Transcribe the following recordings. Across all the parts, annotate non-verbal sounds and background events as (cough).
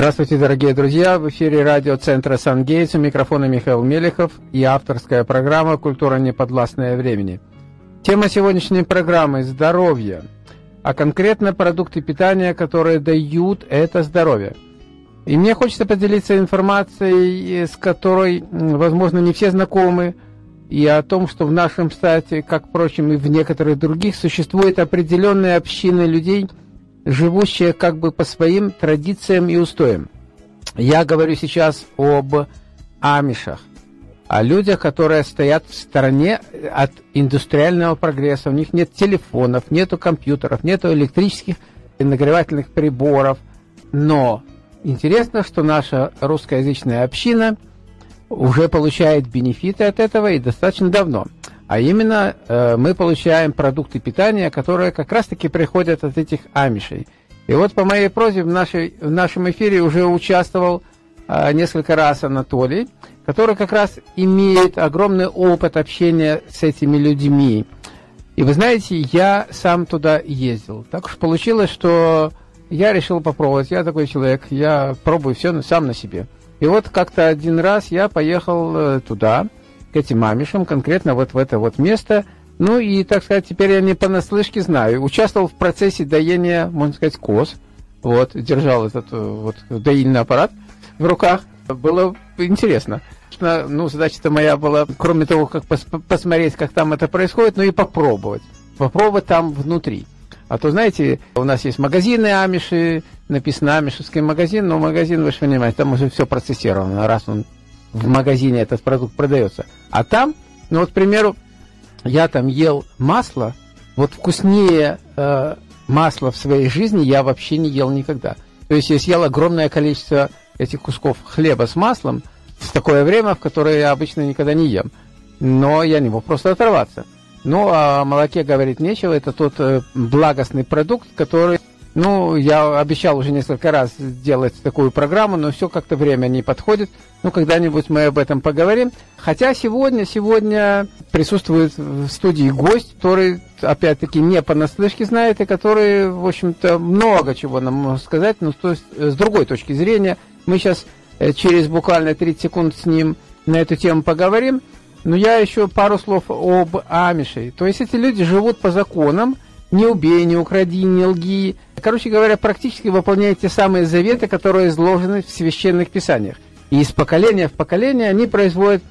Здравствуйте, дорогие друзья! В эфире радиоцентра «Сангейтс» у микрофона Михаил Мелехов и авторская программа «Культура неподвластная времени». Тема сегодняшней программы – здоровье, а конкретно продукты питания, которые дают это здоровье. И мне хочется поделиться информацией, с которой, возможно, не все знакомы, и о том, что в нашем штате, как, впрочем, и в некоторых других, существует определенная община людей – живущие как бы по своим традициям и устоям. Я говорю сейчас об амишах, о людях, которые стоят в стороне от индустриального прогресса. У них нет телефонов, нету компьютеров, нету электрических нагревательных приборов. Но интересно, что наша русскоязычная община уже получает бенефиты от этого и достаточно давно. А именно э, мы получаем продукты питания, которые как раз-таки приходят от этих амишей. И вот по моей просьбе в, нашей, в нашем эфире уже участвовал э, несколько раз Анатолий, который как раз имеет огромный опыт общения с этими людьми. И вы знаете, я сам туда ездил. Так уж получилось, что я решил попробовать. Я такой человек, я пробую все сам на себе. И вот как-то один раз я поехал э, туда, к этим амишам, конкретно вот в это вот место. Ну и, так сказать, теперь я не понаслышке знаю. Участвовал в процессе доения, можно сказать, коз. Вот, держал этот э, вот доильный аппарат в руках. Было интересно. Ну, задача-то моя была, кроме того, как пос посмотреть, как там это происходит, ну и попробовать. Попробовать там внутри. А то, знаете, у нас есть магазины Амиши, написано Амишевский магазин, но магазин, вы же понимаете, там уже все процессировано. Раз он в магазине этот продукт продается. А там, ну вот, к примеру, я там ел масло, вот вкуснее э, масла в своей жизни я вообще не ел никогда. То есть я съел огромное количество этих кусков хлеба с маслом в такое время, в которое я обычно никогда не ем. Но я не мог просто оторваться. Ну, а о молоке говорить нечего. Это тот э, благостный продукт, который ну, я обещал уже несколько раз сделать такую программу, но все как-то время не подходит. Ну, когда-нибудь мы об этом поговорим. Хотя сегодня, сегодня присутствует в студии гость, который, опять-таки, не понаслышке знает, и который, в общем-то, много чего нам может сказать, но то есть, с другой точки зрения. Мы сейчас э, через буквально 30 секунд с ним на эту тему поговорим. Но я еще пару слов об Амишей. То есть эти люди живут по законам, не убей, не укради, не лги. Короче говоря, практически выполняют те самые заветы, которые изложены в священных писаниях. И из поколения в поколение они производят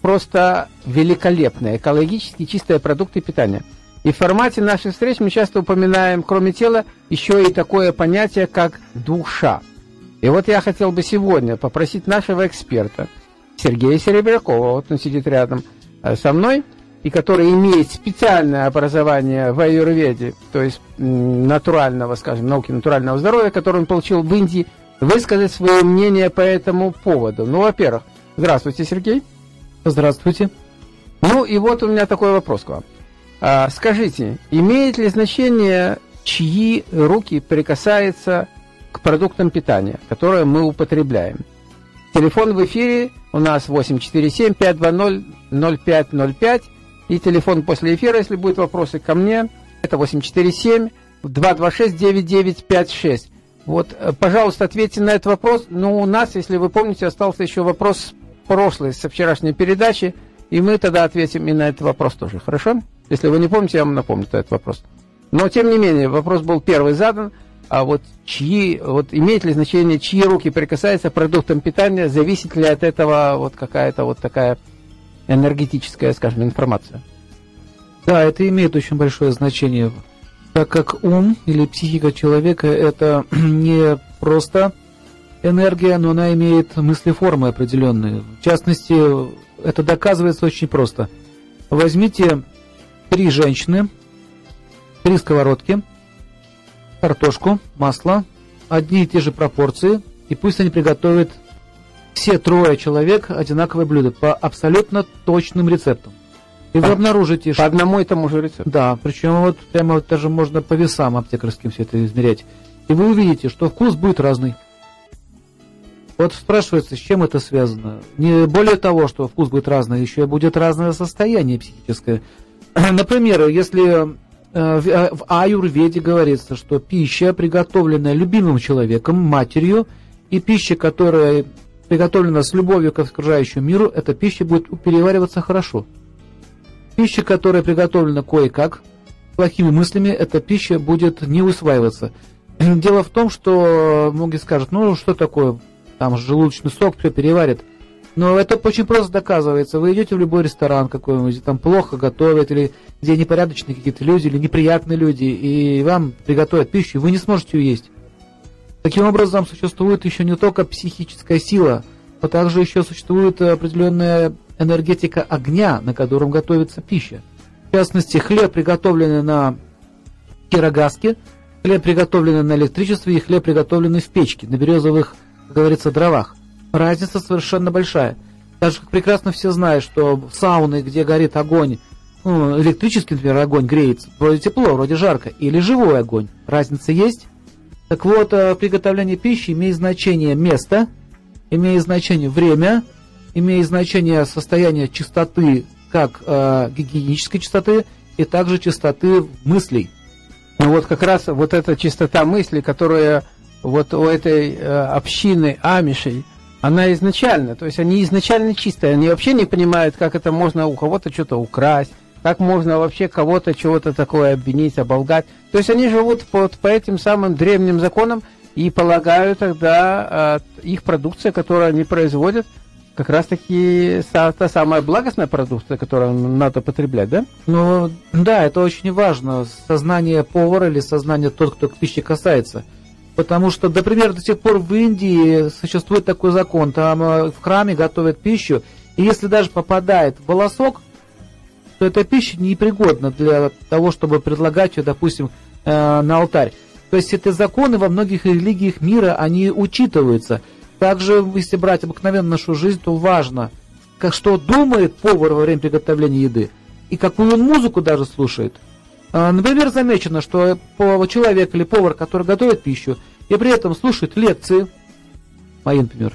просто великолепные, экологически чистые продукты питания. И в формате наших встреч мы часто упоминаем, кроме тела, еще и такое понятие, как душа. И вот я хотел бы сегодня попросить нашего эксперта, Сергея Серебрякова, вот он сидит рядом э, со мной, и который имеет специальное образование в аюрведе, то есть натурального, скажем, науки натурального здоровья, которое он получил в Индии, высказать свое мнение по этому поводу. Ну, во-первых, здравствуйте, Сергей. Здравствуйте. Ну, и вот у меня такой вопрос к вам. А, скажите, имеет ли значение, чьи руки прикасаются к продуктам питания, которые мы употребляем? Телефон в эфире у нас 847-520-0505. И телефон после эфира, если будут вопросы ко мне, это 847-226-9956. Вот, э, пожалуйста, ответьте на этот вопрос. Но у нас, если вы помните, остался еще вопрос прошлый, со вчерашней передачи, и мы тогда ответим и на этот вопрос тоже. Хорошо? Если вы не помните, я вам напомню этот вопрос. Но, тем не менее, вопрос был первый задан. А вот чьи, вот имеет ли значение, чьи руки прикасаются к продуктам питания, зависит ли от этого вот какая-то вот такая энергетическая, скажем, информация. Да, это имеет очень большое значение, так как ум или психика человека это (clears throat) не просто энергия, но она имеет мыслеформы определенные. В частности, это доказывается очень просто. Возьмите три женщины, три сковородки, картошку, масло, одни и те же пропорции, и пусть они приготовят все трое человек одинаковое блюдо по абсолютно точным рецептам. И вы обнаружите, что... По одному и тому же рецепту. Да, причем вот прямо вот даже можно по весам аптекарским все это измерять. И вы увидите, что вкус будет разный. Вот спрашивается, с чем это связано. Не более того, что вкус будет разный, еще и будет разное состояние психическое. (clears throat) Например, если э, э, в аюрведе говорится, что пища, приготовленная любимым человеком, матерью, И пища, которая приготовлена с любовью к окружающему миру, эта пища будет перевариваться хорошо. Пища, которая приготовлена кое-как, плохими мыслями, эта пища будет не усваиваться. (clears throat) Дело в том, что многие скажут, ну что такое, там желудочный сок все переварит. Но это очень просто доказывается. Вы идете в любой ресторан какой-нибудь, там плохо готовят, или где непорядочные какие-то люди, или неприятные люди, и вам приготовят пищу, и вы не сможете ее есть. Таким образом, существует еще не только психическая сила, но также еще существует определенная энергетика огня, на котором готовится пища. В частности, хлеб, приготовленный на кирогазке, хлеб, приготовленный на электричестве, и хлеб, приготовленный в печке, на березовых, как говорится, дровах. Разница совершенно большая. Даже как прекрасно все знают, что в сауны, где горит огонь, ну, электрический, например, огонь греется, вроде тепло, вроде жарко, или живой огонь. Разница есть? Так вот, э, приготовление пищи имеет значение место, имеет значение время, имеет значение состояние чистоты, как э, гигиенической чистоты, и также чистоты мыслей. Ну вот как раз вот эта чистота мысли, которая вот у этой э, общины амишей, она изначально, то есть они изначально чистые, они вообще не понимают, как это можно у кого-то что-то украсть, как можно вообще кого-то чего-то такое обвинить, оболгать. То есть они живут под, по этим самым древним законам и полагают тогда э, их продукция, которую они производят, как раз-таки та самая благостная продукция, которую надо потреблять, да? Ну, да, это очень важно. Сознание повара или сознание тот, кто к пище касается. Потому что, например, до сих пор в Индии существует такой закон. Там э, в храме готовят пищу, и если даже попадает волосок, то эта пища непригодна для того, чтобы предлагать ее, допустим, э, на алтарь. То есть эти законы во многих религиях мира, они учитываются. Также, если брать обыкновенно нашу жизнь, то важно, как что думает повар во время приготовления еды, и какую он музыку даже слушает. А, например, замечено, что человек или повар, который готовит пищу, и при этом слушает лекции, мои, например,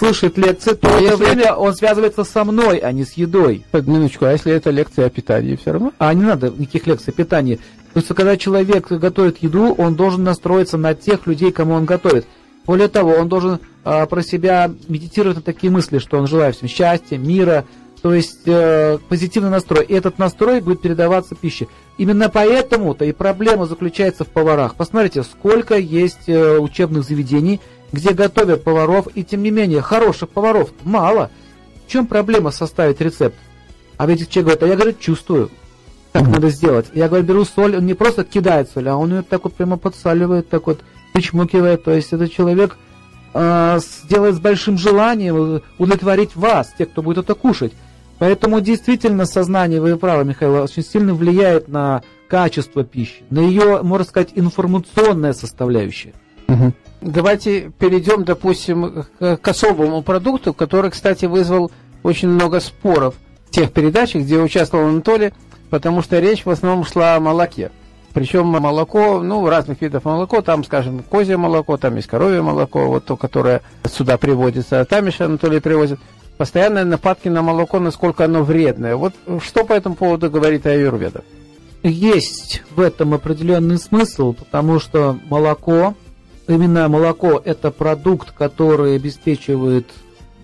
слушает лекции, то в это время он связывается со мной, а не с едой. Минуточку, а если это лекция о питании все равно? А не надо никаких лекций о питании. То есть, когда человек готовит еду, он должен настроиться на тех людей, кому он готовит. Более того, он должен а, про себя медитировать на такие мысли, что он желает всем счастья, мира, то есть э, позитивный настрой. И этот настрой будет передаваться пище. Именно поэтому-то и проблема заключается в поварах. Посмотрите, сколько есть э, учебных заведений, где готовят поваров, и тем не менее хороших поваров мало. В чем проблема составить рецепт? А ведь человек говорит, а я, говорит, чувствую, как mm-hmm. надо сделать. Я говорю, беру соль, он не просто кидает соль, а он ее так вот прямо подсаливает, так вот причмокивает. То есть этот человек э, сделает с большим желанием удовлетворить вас, тех, кто будет это кушать. Поэтому действительно сознание, вы правы, Михаил, очень сильно влияет на качество пищи, на ее, можно сказать, информационная составляющая. Угу. Давайте перейдем, допустим, к особому продукту, который, кстати, вызвал очень много споров в тех передачах, где участвовал Анатолий, потому что речь в основном шла о молоке. Причем молоко, ну, разных видов молоко, там, скажем, козье молоко, там есть коровье молоко, вот то, которое сюда приводится, а там еще Анатолий привозит постоянные нападки на молоко, насколько оно вредное. Вот что по этому поводу говорит Аюрведа? Есть в этом определенный смысл, потому что молоко, именно молоко – это продукт, который обеспечивает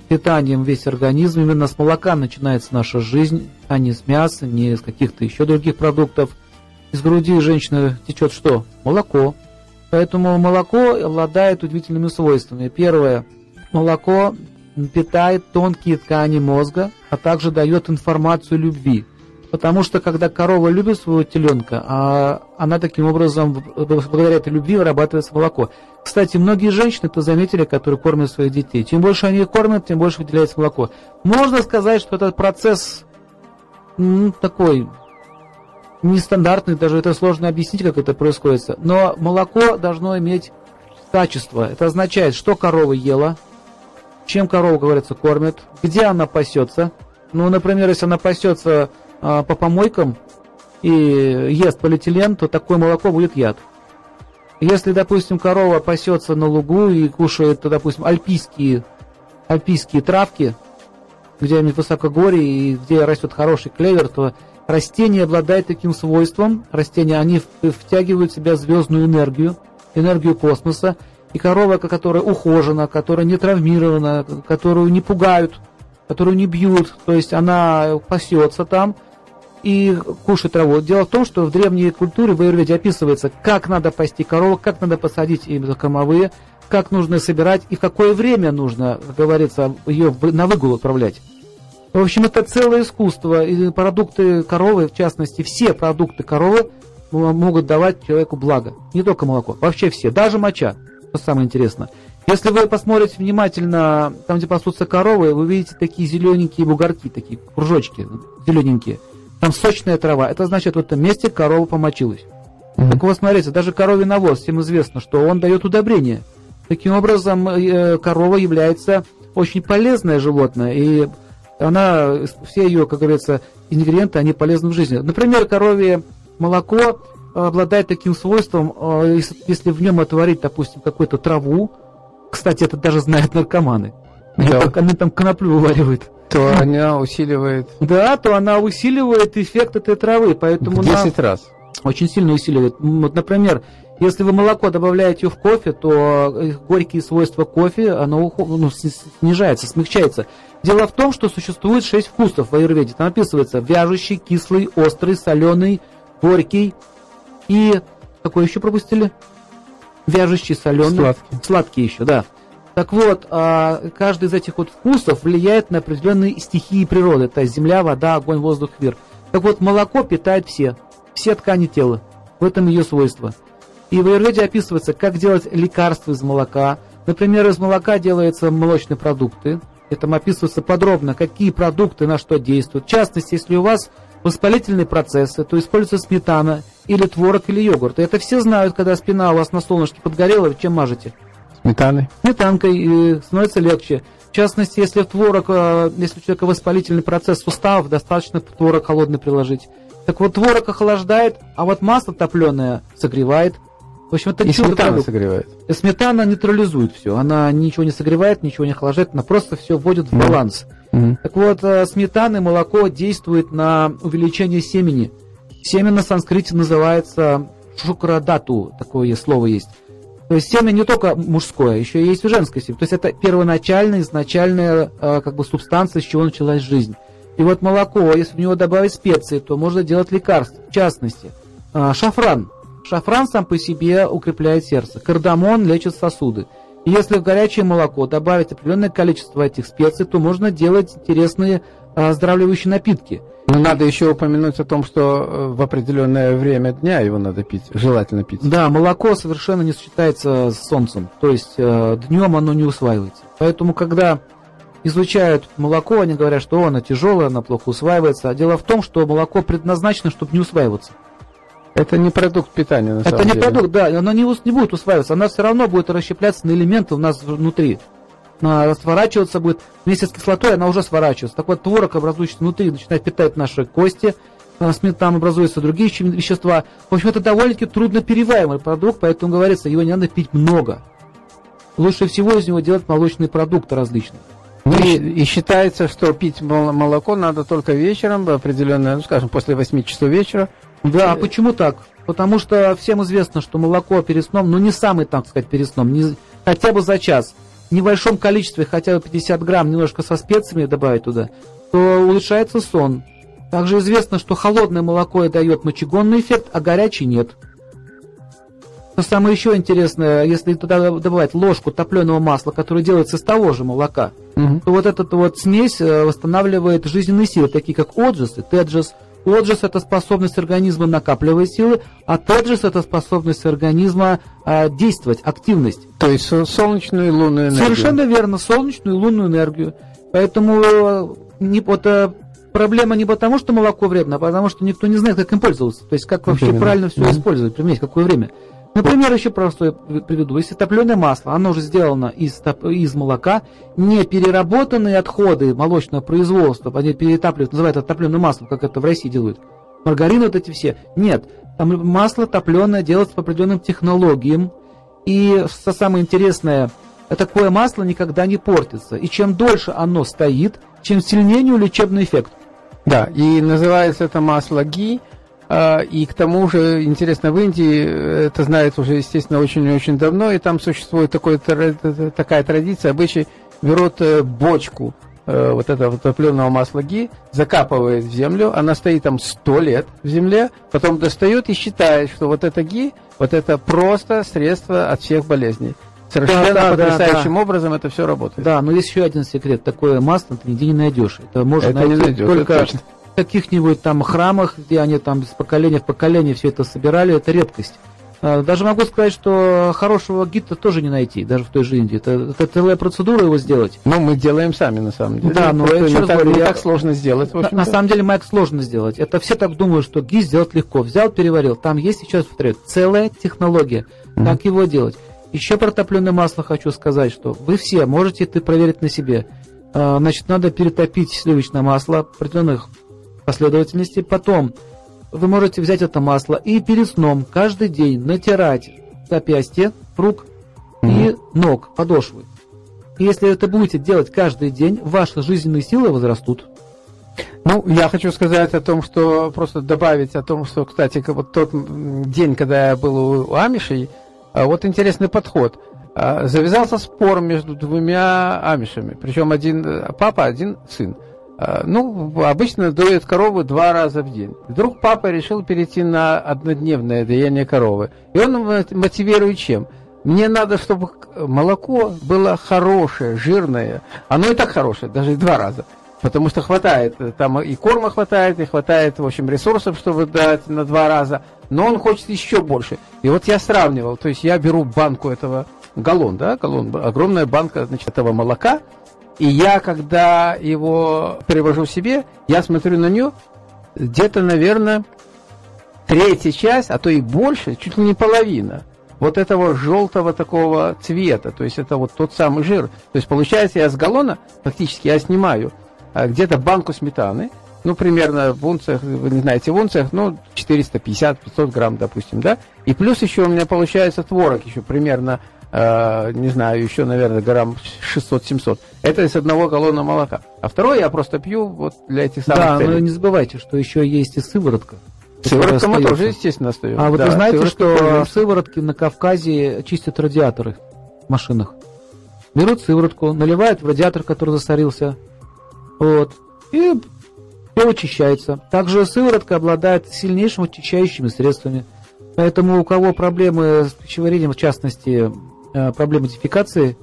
питанием весь организм. Именно с молока начинается наша жизнь, а не с мяса, не из каких-то еще других продуктов. Из груди женщины течет что? Молоко. Поэтому молоко обладает удивительными свойствами. Первое – молоко питает тонкие ткани мозга, а также дает информацию любви. Потому что когда корова любит своего теленка, а она таким образом, благодаря этой любви, вырабатывается молоко. Кстати, многие женщины это заметили, которые кормят своих детей. Чем больше они их кормят, тем больше выделяется молоко. Можно сказать, что этот процесс ну, такой нестандартный, даже это сложно объяснить, как это происходит. Но молоко должно иметь качество. Это означает, что корова ела, чем корову, говорится, кормят, где она пасется. Ну, например, если она пасется по помойкам и ест полиэтилен, то такое молоко будет яд. Если, допустим, корова пасется на лугу и кушает, допустим, альпийские, альпийские травки, где-нибудь высокогорье и где растет хороший клевер, то растения обладают таким свойством. Растения, они втягивают в себя звездную энергию, энергию космоса, И корова, которая ухожена, которая не травмирована, которую не пугают, которую не бьют, то есть она пасется там и кушает траву. Дело в том, что в древней культуре в Аюрведе описывается, как надо пасти корову, как надо посадить именно кормовые, как нужно собирать и в какое время нужно, как говорится, ее на выгул отправлять. В общем, это целое искусство. И продукты коровы, в частности, все продукты коровы могут давать человеку благо. Не только молоко, вообще все, даже моча, что самое интересное. Если вы посмотрите внимательно, там, где пасутся коровы, вы видите такие зелененькие бугорки, такие кружочки зелененькие. Там сочная трава. Это значит, в этом месте корова помочилась. Mm-hmm. Так вот, смотрите, даже коровий навоз, всем известно, что он дает удобрение. Таким образом, э, корова является очень полезное животное, и она, все ее, как говорится, ингредиенты, они полезны в жизни. Например, коровье молоко обладает таким свойством, э, если в нем отварить, допустим, какую-то траву, кстати, это даже знают наркоманы, они, да. там, они там коноплю вываривают. То она усиливает... Да, то она усиливает эффект этой травы, поэтому... В 10 раз. Очень сильно усиливает. Вот, например, если вы молоко добавляете в кофе, то э, горькие свойства кофе, оно ну, снижается, смягчается. Дело в том, что существует шесть вкусов в аюрведе. Там описывается вяжущий, кислый, острый, соленый, горький и какой еще пропустили? Вяжущий, соленый, сладкий, сладкий еще, да. Так вот, а, каждый из этих вот вкусов влияет на определенные стихии природы. Это земля, вода, огонь, воздух, мир. Так вот, молоко питает все, все ткани тела. В этом ее свойство. И в Аюрведе описывается, как делать лекарства из молока. Например, из молока делаются молочные продукты. Это описывается подробно, какие продукты на что действуют. В частности, если у вас воспалительные процессы, то используется сметана или творог или йогурт. И это все знают, когда спина у вас на солнышке подгорела, чем мажете? Сметаной. Сметанкой и становится легче. В частности, если в творог, э, если у человека воспалительный процесс суставов, достаточно творог холодный приложить. Так вот, творог охлаждает, а вот масло топленое согревает. В общем, это и чудо сметана продукт. согревает. Сметана нейтрализует все. Она ничего не согревает, ничего не охлаждает, она просто все вводит в баланс. Mm-hmm. Так вот, э, сметана и молоко действует на увеличение семени. Семя на санскрите называется шукрадату, такое слово есть. То есть семя не только мужское, еще есть и женское семя. То есть это первоначальная, изначальная э, как бы субстанция, с чего началась жизнь. И вот молоко, если в него добавить специи, то можно делать лекарства. В частности, э, шафран. Шафран сам по себе укрепляет сердце. Кардамон лечит сосуды. И если в горячее молоко добавить определенное количество этих специй, то можно делать интересные оздоравливающие напитки. Но надо еще упомянуть о том, что э, в определенное время дня его надо пить, желательно пить. Да, молоко совершенно не сочетается с солнцем, то есть э, днем оно не усваивается. Поэтому, когда изучают молоко, они говорят, что оно тяжелое, оно плохо усваивается. А дело в том, что молоко предназначено, чтобы не усваиваться. Это не продукт питания, на Это самом не деле. продукт, да, оно не, не будет усваиваться, она все равно будет расщепляться на элементы у нас внутри. Сворачиваться будет, вместе с кислотой она уже сворачивается. Так вот, творог, образующийся внутри, начинает питать наши кости, там образуются другие вещества. В общем, это довольно-таки трудно перевариваемый продукт, поэтому говорится, его не надо пить много. Лучше всего из него делать молочные продукты различные. Ну, и, и считается, что пить молоко надо только вечером, в определенное, ну, скажем, после 8 часов вечера, да, а почему так? Потому что всем известно, что молоко перед сном, ну не самый, так сказать, перед сном, не, хотя бы за час, в небольшом количестве, хотя бы 50 грамм, немножко со специями добавить туда, то улучшается сон. Также известно, что холодное молоко дает мочегонный эффект, а горячий нет. Но самое еще интересное, если туда добавить ложку топленого масла, которое делается из того же молока, угу. то вот эта вот смесь э, восстанавливает жизненные силы, такие как отжис и теджис – Отжис – это способность организма накапливать силы, а теджис – это способность организма э, действовать, активность. То есть солнечную и лунную энергию. Совершенно верно, солнечную и лунную энергию. Поэтому э, не, вот, э, проблема не потому, что молоко вредно, а потому, что никто не знает, как им пользоваться. То есть, как вообще Именно. правильно все mm-hmm. использовать, применять, какое время. Например, еще простое приведу. Если топленое масло, оно уже сделано из, из молока, не переработанные отходы молочного производства, они перетапливают, называют это топленое масло, как это в России делают. Маргарин вот эти все. Нет, там масло топленое делается по определенным технологиям. И что самое интересное, такое масло никогда не портится. И чем дольше оно стоит, чем сильнее у лечебный эффект. Да, и называется это масло ги, и к тому же, интересно, в Индии это знает уже, естественно, очень-очень давно, и там существует такой, такая традиция, обычай, берут э, бочку э, вот этого топленого масла ги, закапывает в землю, она стоит там сто лет в земле, потом достает и считает, что вот это ги, вот это просто средство от всех болезней. Совершенно да, да, потрясающим да, да. образом это все работает. Да, но есть еще один секрет. Такое масло ты нигде не найдешь. Это можно это найти не найдешь, только в каких-нибудь там храмах, где они там с поколения в поколение все это собирали. Это редкость. А, даже могу сказать, что хорошего гида тоже не найти, даже в той же Индии. Это, это целая процедура его сделать. Ну, мы делаем сами, на самом деле. Да, но это не, так, говорю, не я... так сложно сделать. На, на самом деле, Майк, сложно сделать. Это все так думают, что ги сделать легко. Взял, переварил. Там есть сейчас, повторяю, целая технология, mm-hmm. как его делать. Еще про топленое масло хочу сказать, что вы все можете это проверить на себе. А, значит, надо перетопить сливочное масло определенных последовательностей. Потом вы можете взять это масло и перед сном каждый день натирать запястье, рук и ног, подошвы. И если это будете делать каждый день, ваши жизненные силы возрастут. Ну, я хочу сказать о том, что просто добавить о том, что, кстати, вот тот день, когда я был у Амишей, а, вот интересный подход. А, завязался спор между двумя амишами, причем один э, папа, один сын. А, ну, обычно доят коровы два раза в день. Вдруг папа решил перейти на однодневное доение коровы. И он мотивирует чем? Мне надо, чтобы молоко было хорошее, жирное. Оно и так хорошее, даже два раза. Потому что хватает, там и корма хватает, и хватает, в общем, ресурсов, чтобы дать на два раза но он хочет еще больше. И вот я сравнивал, то есть я беру банку этого, галлон, да, галлон, огромная банка, значит, этого молока, и я, когда его привожу себе, я смотрю на нее, где-то, наверное, третья часть, а то и больше, чуть ли не половина, вот этого желтого такого цвета, то есть это вот тот самый жир. То есть получается, я с галлона, фактически я снимаю а, где-то банку сметаны, ну, примерно в унциях, вы не знаете, в унциях, ну, 450-500 грамм, допустим, да, и плюс еще у меня получается творог еще примерно, э, не знаю, еще, наверное, грамм 600-700. Это из одного галлона молока. А второе я просто пью вот для этих самых Да, целей. но не забывайте, что еще есть и сыворотка. Сыворотка мы тоже, естественно, остается. А вот да, вы знаете, что в сыворотке на Кавказе чистят радиаторы в машинах? Берут сыворотку, наливают в радиатор, который засорился, вот, и все очищается. Также сыворотка обладает сильнейшими очищающими средствами. Поэтому у кого проблемы с пищеварением, в частности, проблемы дефекации,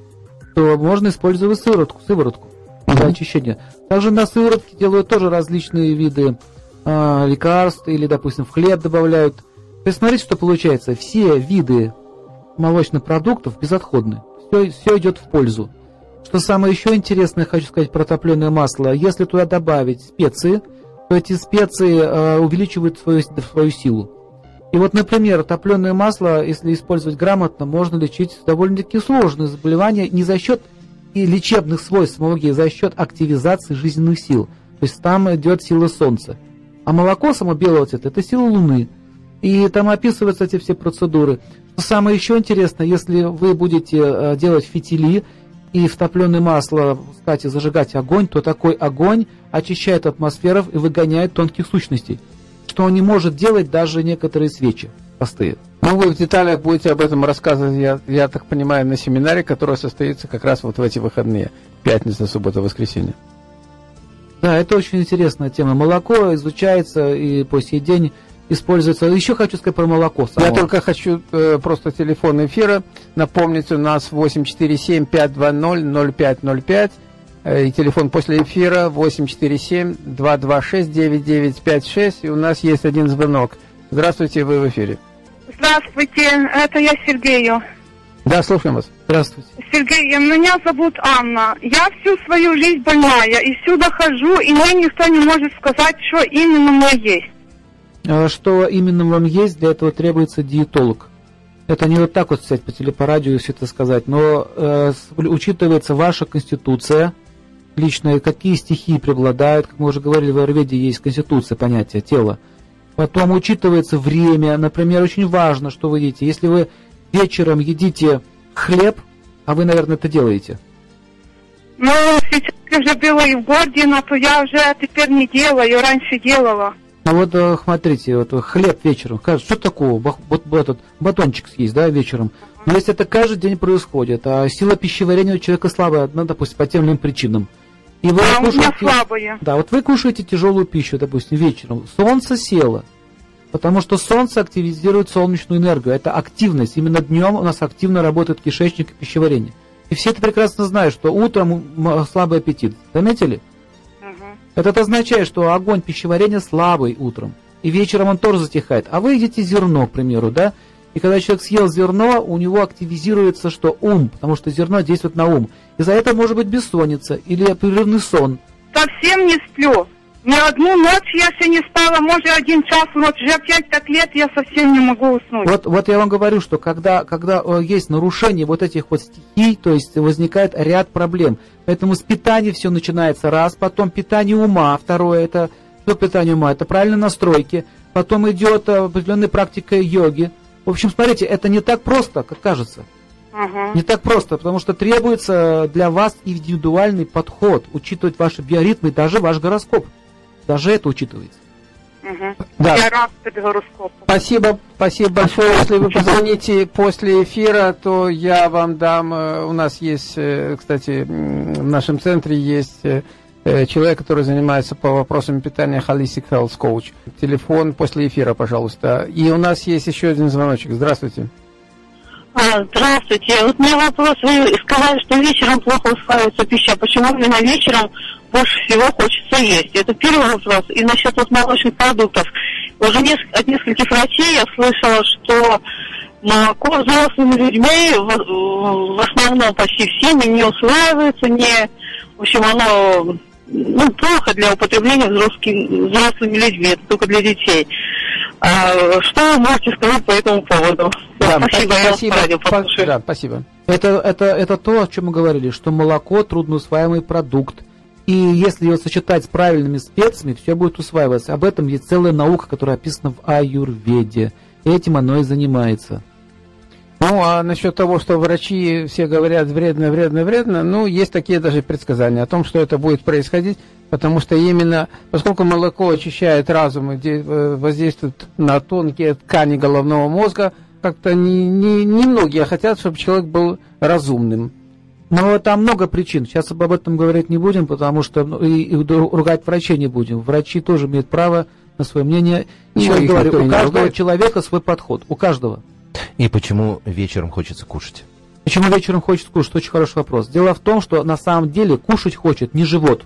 то можно использовать сыворотку, сыворотку для очищения. Также на сыворотке делают тоже различные виды э, лекарств или, допустим, в хлеб добавляют. То есть смотрите, что получается. Все виды молочных продуктов безотходны. Все, все идет в пользу. Что самое еще интересное, хочу сказать про топленое масло, если туда добавить специи, то эти специи э, увеличивают свою, свою силу. И вот, например, топленое масло, если использовать грамотно, можно лечить довольно-таки сложные заболевания не за счет и лечебных свойств самологии, а за счет активизации жизненных сил. То есть там идет сила Солнца. А молоко само белого цвета – это сила Луны. И там описываются эти все процедуры. Что самое еще интересное, если вы будете э, делать фитили и в топленое масло, кстати, зажигать огонь, то такой огонь очищает атмосферу и выгоняет тонких сущностей, что он не может делать даже некоторые свечи простые. Ну, вы в деталях будете об этом рассказывать, я, я так понимаю, на семинаре, который состоится как раз вот в эти выходные, пятница, суббота, воскресенье. Да, это очень интересная тема. Молоко изучается и по сей день используется. Еще хочу сказать про молоко. Само. Я только хочу э, просто телефон эфира напомнить. У нас 847-520-0505. Э, и телефон после эфира 847-226-9956. И у нас есть один звонок. Здравствуйте, вы в эфире. Здравствуйте, это я Сергею. Да, слушаем вас. Здравствуйте. Сергей, меня зовут Анна. Я всю свою жизнь больная, и сюда хожу, и мне никто не может сказать, что именно у меня есть. А что именно вам есть, для этого требуется диетолог. Это не вот так вот сказать по телепорадио все это сказать, но э, учитывается ваша конституция личная, какие стихии преобладают, как мы уже говорили, в Аюрведе есть конституция, понятие тела. Потом учитывается время, например, очень важно, что вы едите. Если вы вечером едите хлеб, а вы, наверное, это делаете. Ну, сейчас уже было и в городе, но то я уже теперь не делаю, раньше делала. Ну вот э, смотрите, вот хлеб вечером, что такого, вот этот батончик съесть, да, вечером. Но если это каждый день происходит, а сила пищеварения у человека слабая, ну, допустим, по тем или иным причинам. И вы а кушаете, у меня слабые. Да, вот вы кушаете тяжелую пищу, допустим, вечером. Солнце село. Потому что солнце активизирует солнечную энергию. Это активность. Именно днем у нас активно работает кишечник и пищеварение. И все это прекрасно знают, что утром слабый аппетит. Заметили? Угу. Это означает, что огонь пищеварения слабый утром. И вечером он тоже затихает. А вы едите зерно, к примеру, да? И когда человек съел зерно, у него активизируется что ум, потому что зерно действует на ум. И за это может быть бессонница или прерывный сон. Совсем не сплю. Ни одну ночь я еще не спала, может, один час ночь. Уже пять так лет я совсем не могу уснуть. Вот, вот я вам говорю, что когда, когда э, есть нарушение вот этих вот стихий, то есть возникает ряд проблем. Поэтому с питания все начинается раз, потом питание ума, второе это что питание ума, это правильные настройки, потом идет э, определенная практика йоги. В общем, смотрите, это не так просто, как кажется. Угу. Не так просто, потому что требуется для вас индивидуальный подход, учитывать ваши биоритмы, даже ваш гороскоп. Даже это учитывается. Угу. Да. Я рад Спасибо, спасибо большое. Если вы позвоните после эфира, то я вам дам. Э, у нас есть, э, кстати, в нашем центре есть э, человек, который занимается по вопросам питания Holistic Health Coach. Телефон после эфира, пожалуйста. И у нас есть еще один звоночек. Здравствуйте. А, здравствуйте. Вот у меня вопрос. Вы сказали, что вечером плохо усваивается пища. Почему именно вечером больше всего хочется есть? Это первый вопрос. И насчет вот молочных продуктов. Уже от нескольких врачей я слышала, что молоко взрослыми людьми в, в основном почти всеми не усваивается, не, в общем, оно ну, плохо для употребления взрослыми, взрослыми людьми, это только для детей. А, что вы можете сказать по этому поводу? Да, спасибо, спасибо, я да, спасибо. Это, это, это то, о чем мы говорили, что молоко трудноусваиваемый продукт. И если его сочетать с правильными специями, все будет усваиваться. Об этом есть целая наука, которая описана в аюрведе. Этим оно и занимается. Ну, а насчет того, что врачи все говорят вредно, вредно, вредно, ну, есть такие даже предсказания о том, что это будет происходить, потому что именно, поскольку молоко очищает разум и э, воздействует на тонкие ткани головного мозга, как-то не, не, не многие хотят, чтобы человек был разумным. Но там много причин. Сейчас об этом говорить не будем, потому что ну, и, и ругать врачей не будем. Врачи тоже имеют право на свое мнение. Еще раз говорю, у каждого человека свой подход. У каждого. И почему вечером хочется кушать? Почему вечером хочется кушать? Очень хороший вопрос. Дело в том, что на самом деле кушать хочет не живот.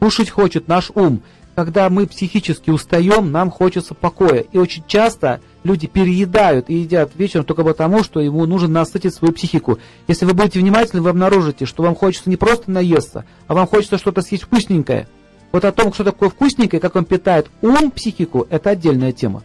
Кушать хочет наш ум. Когда мы психически устаем, нам хочется покоя. И очень часто люди переедают и едят вечером только потому, что ему нужно насытить свою психику. Если вы будете внимательны, вы обнаружите, что вам хочется не просто наесться, а вам хочется что-то съесть вкусненькое. Вот о том, что такое вкусненькое, как он питает ум, психику, это отдельная тема.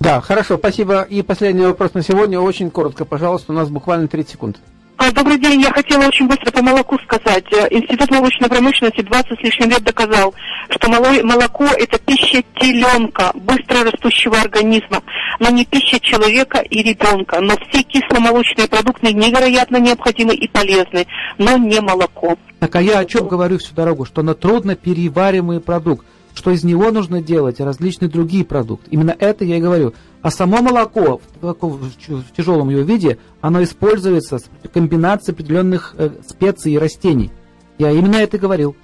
Да, хорошо, спасибо. И последний вопрос на сегодня. Очень коротко, пожалуйста, у нас буквально 30 секунд. А, добрый день, я хотела очень быстро по молоку сказать. Э, Институт молочной промышленности 20 с лишним лет доказал, что молоко – это пища теленка, быстро растущего организма, но не пища человека и ребенка. Но все кисломолочные продукты невероятно необходимы и полезны, но не молоко. Так, а я о чем говорю всю дорогу? Что на трудно перевариваемый продукт что из него нужно делать различные другие продукты. Именно это я и говорю. А само молоко в, в тяжелом его виде, оно используется с комбинацией определенных э, специй и растений. Я именно это и говорил.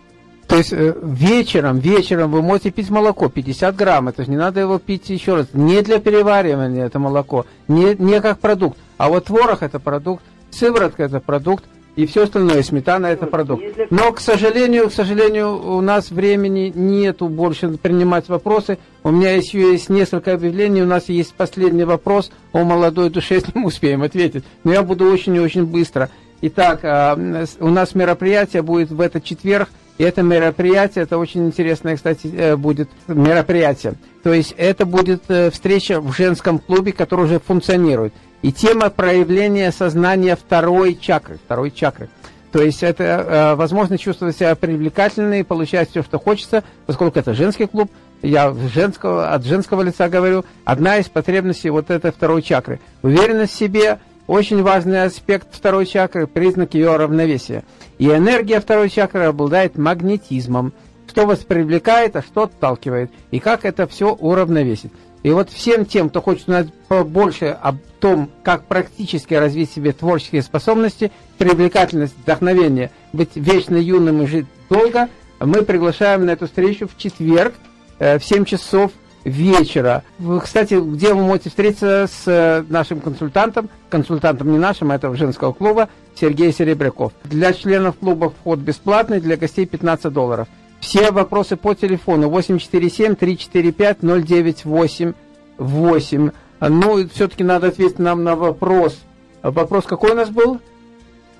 То есть э, вечером, вечером вы можете пить молоко 50 грамм, то есть не надо его пить еще раз. Не для переваривания это молоко, не, не как продукт. А вот творог это продукт, сыворотка это продукт, и все остальное, сметана это продукт. Но, к сожалению, к сожалению, у нас времени нету больше принимать вопросы. У меня еще есть несколько объявлений, у нас есть последний вопрос о молодой душе, (laughs) если мы успеем ответить. Но я буду очень и очень быстро. Итак, а, у нас мероприятие будет в этот четверг, и это мероприятие, это очень интересное, кстати, э, будет мероприятие. То есть это будет э, встреча в женском клубе, который уже функционирует. И тема проявления сознания второй чакры, второй чакры. То есть это э, возможность чувствовать себя привлекательной, получать все, что хочется, поскольку это женский клуб, я женского, от женского лица говорю, одна из потребностей вот этой второй чакры. Уверенность в себе – очень важный аспект второй чакры, признак ее равновесия. И энергия второй чакры обладает магнетизмом – что вас привлекает, а что отталкивает, и как это все уравновесить. И вот всем тем, кто хочет узнать побольше о том, как практически развить себе творческие способности, привлекательность, вдохновение, быть вечно юным и жить долго, мы приглашаем на эту встречу в четверг э, в 7 часов вечера. Кстати, где вы можете встретиться с э, нашим консультантом, консультантом не нашим, а этого женского клуба, Сергей Серебряков. Для членов клуба вход бесплатный, для гостей 15 долларов. Все вопросы по телефону 847-345-0988. Ну, все-таки надо ответить нам на вопрос. Вопрос какой у нас был?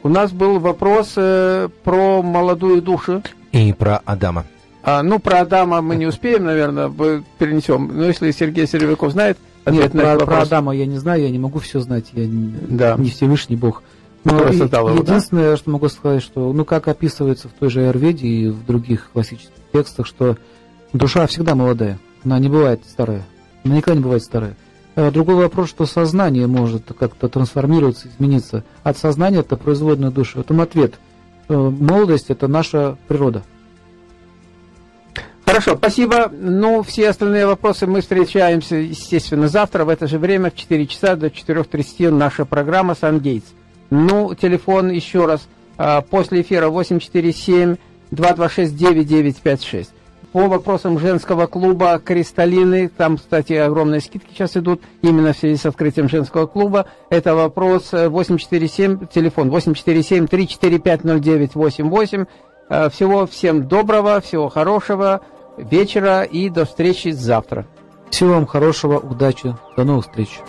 У нас был вопрос э, про молодую душу. И про Адама. А, ну, про Адама мы не успеем, наверное, перенесем. Но если Сергей Серебряков знает, Нет, про, про Адама я не знаю, я не могу все знать, я не, да. не Всевышний Бог. И, его, единственное, да? что могу сказать, что, ну, как описывается в той же Айрведе и в других классических текстах, что душа всегда молодая, она не бывает старая, она никогда не бывает старая. А другой вопрос, что сознание может как-то трансформироваться, измениться. От сознания это производная душа. Это ответ. Э, молодость – это наша природа. Хорошо, спасибо. Ну, все остальные вопросы мы встречаемся, естественно, завтра в это же время в 4 часа до 4.30 наша программа «Сангейтс». Ну, телефон еще раз а, после эфира 847-226-9956. По вопросам женского клуба «Кристаллины», там, кстати, огромные скидки сейчас идут, именно в связи с открытием женского клуба. Это вопрос 847, э, телефон 847-345-0988. А, всего всем доброго, всего хорошего вечера и до встречи завтра. Всего вам хорошего, удачи, до новых встреч.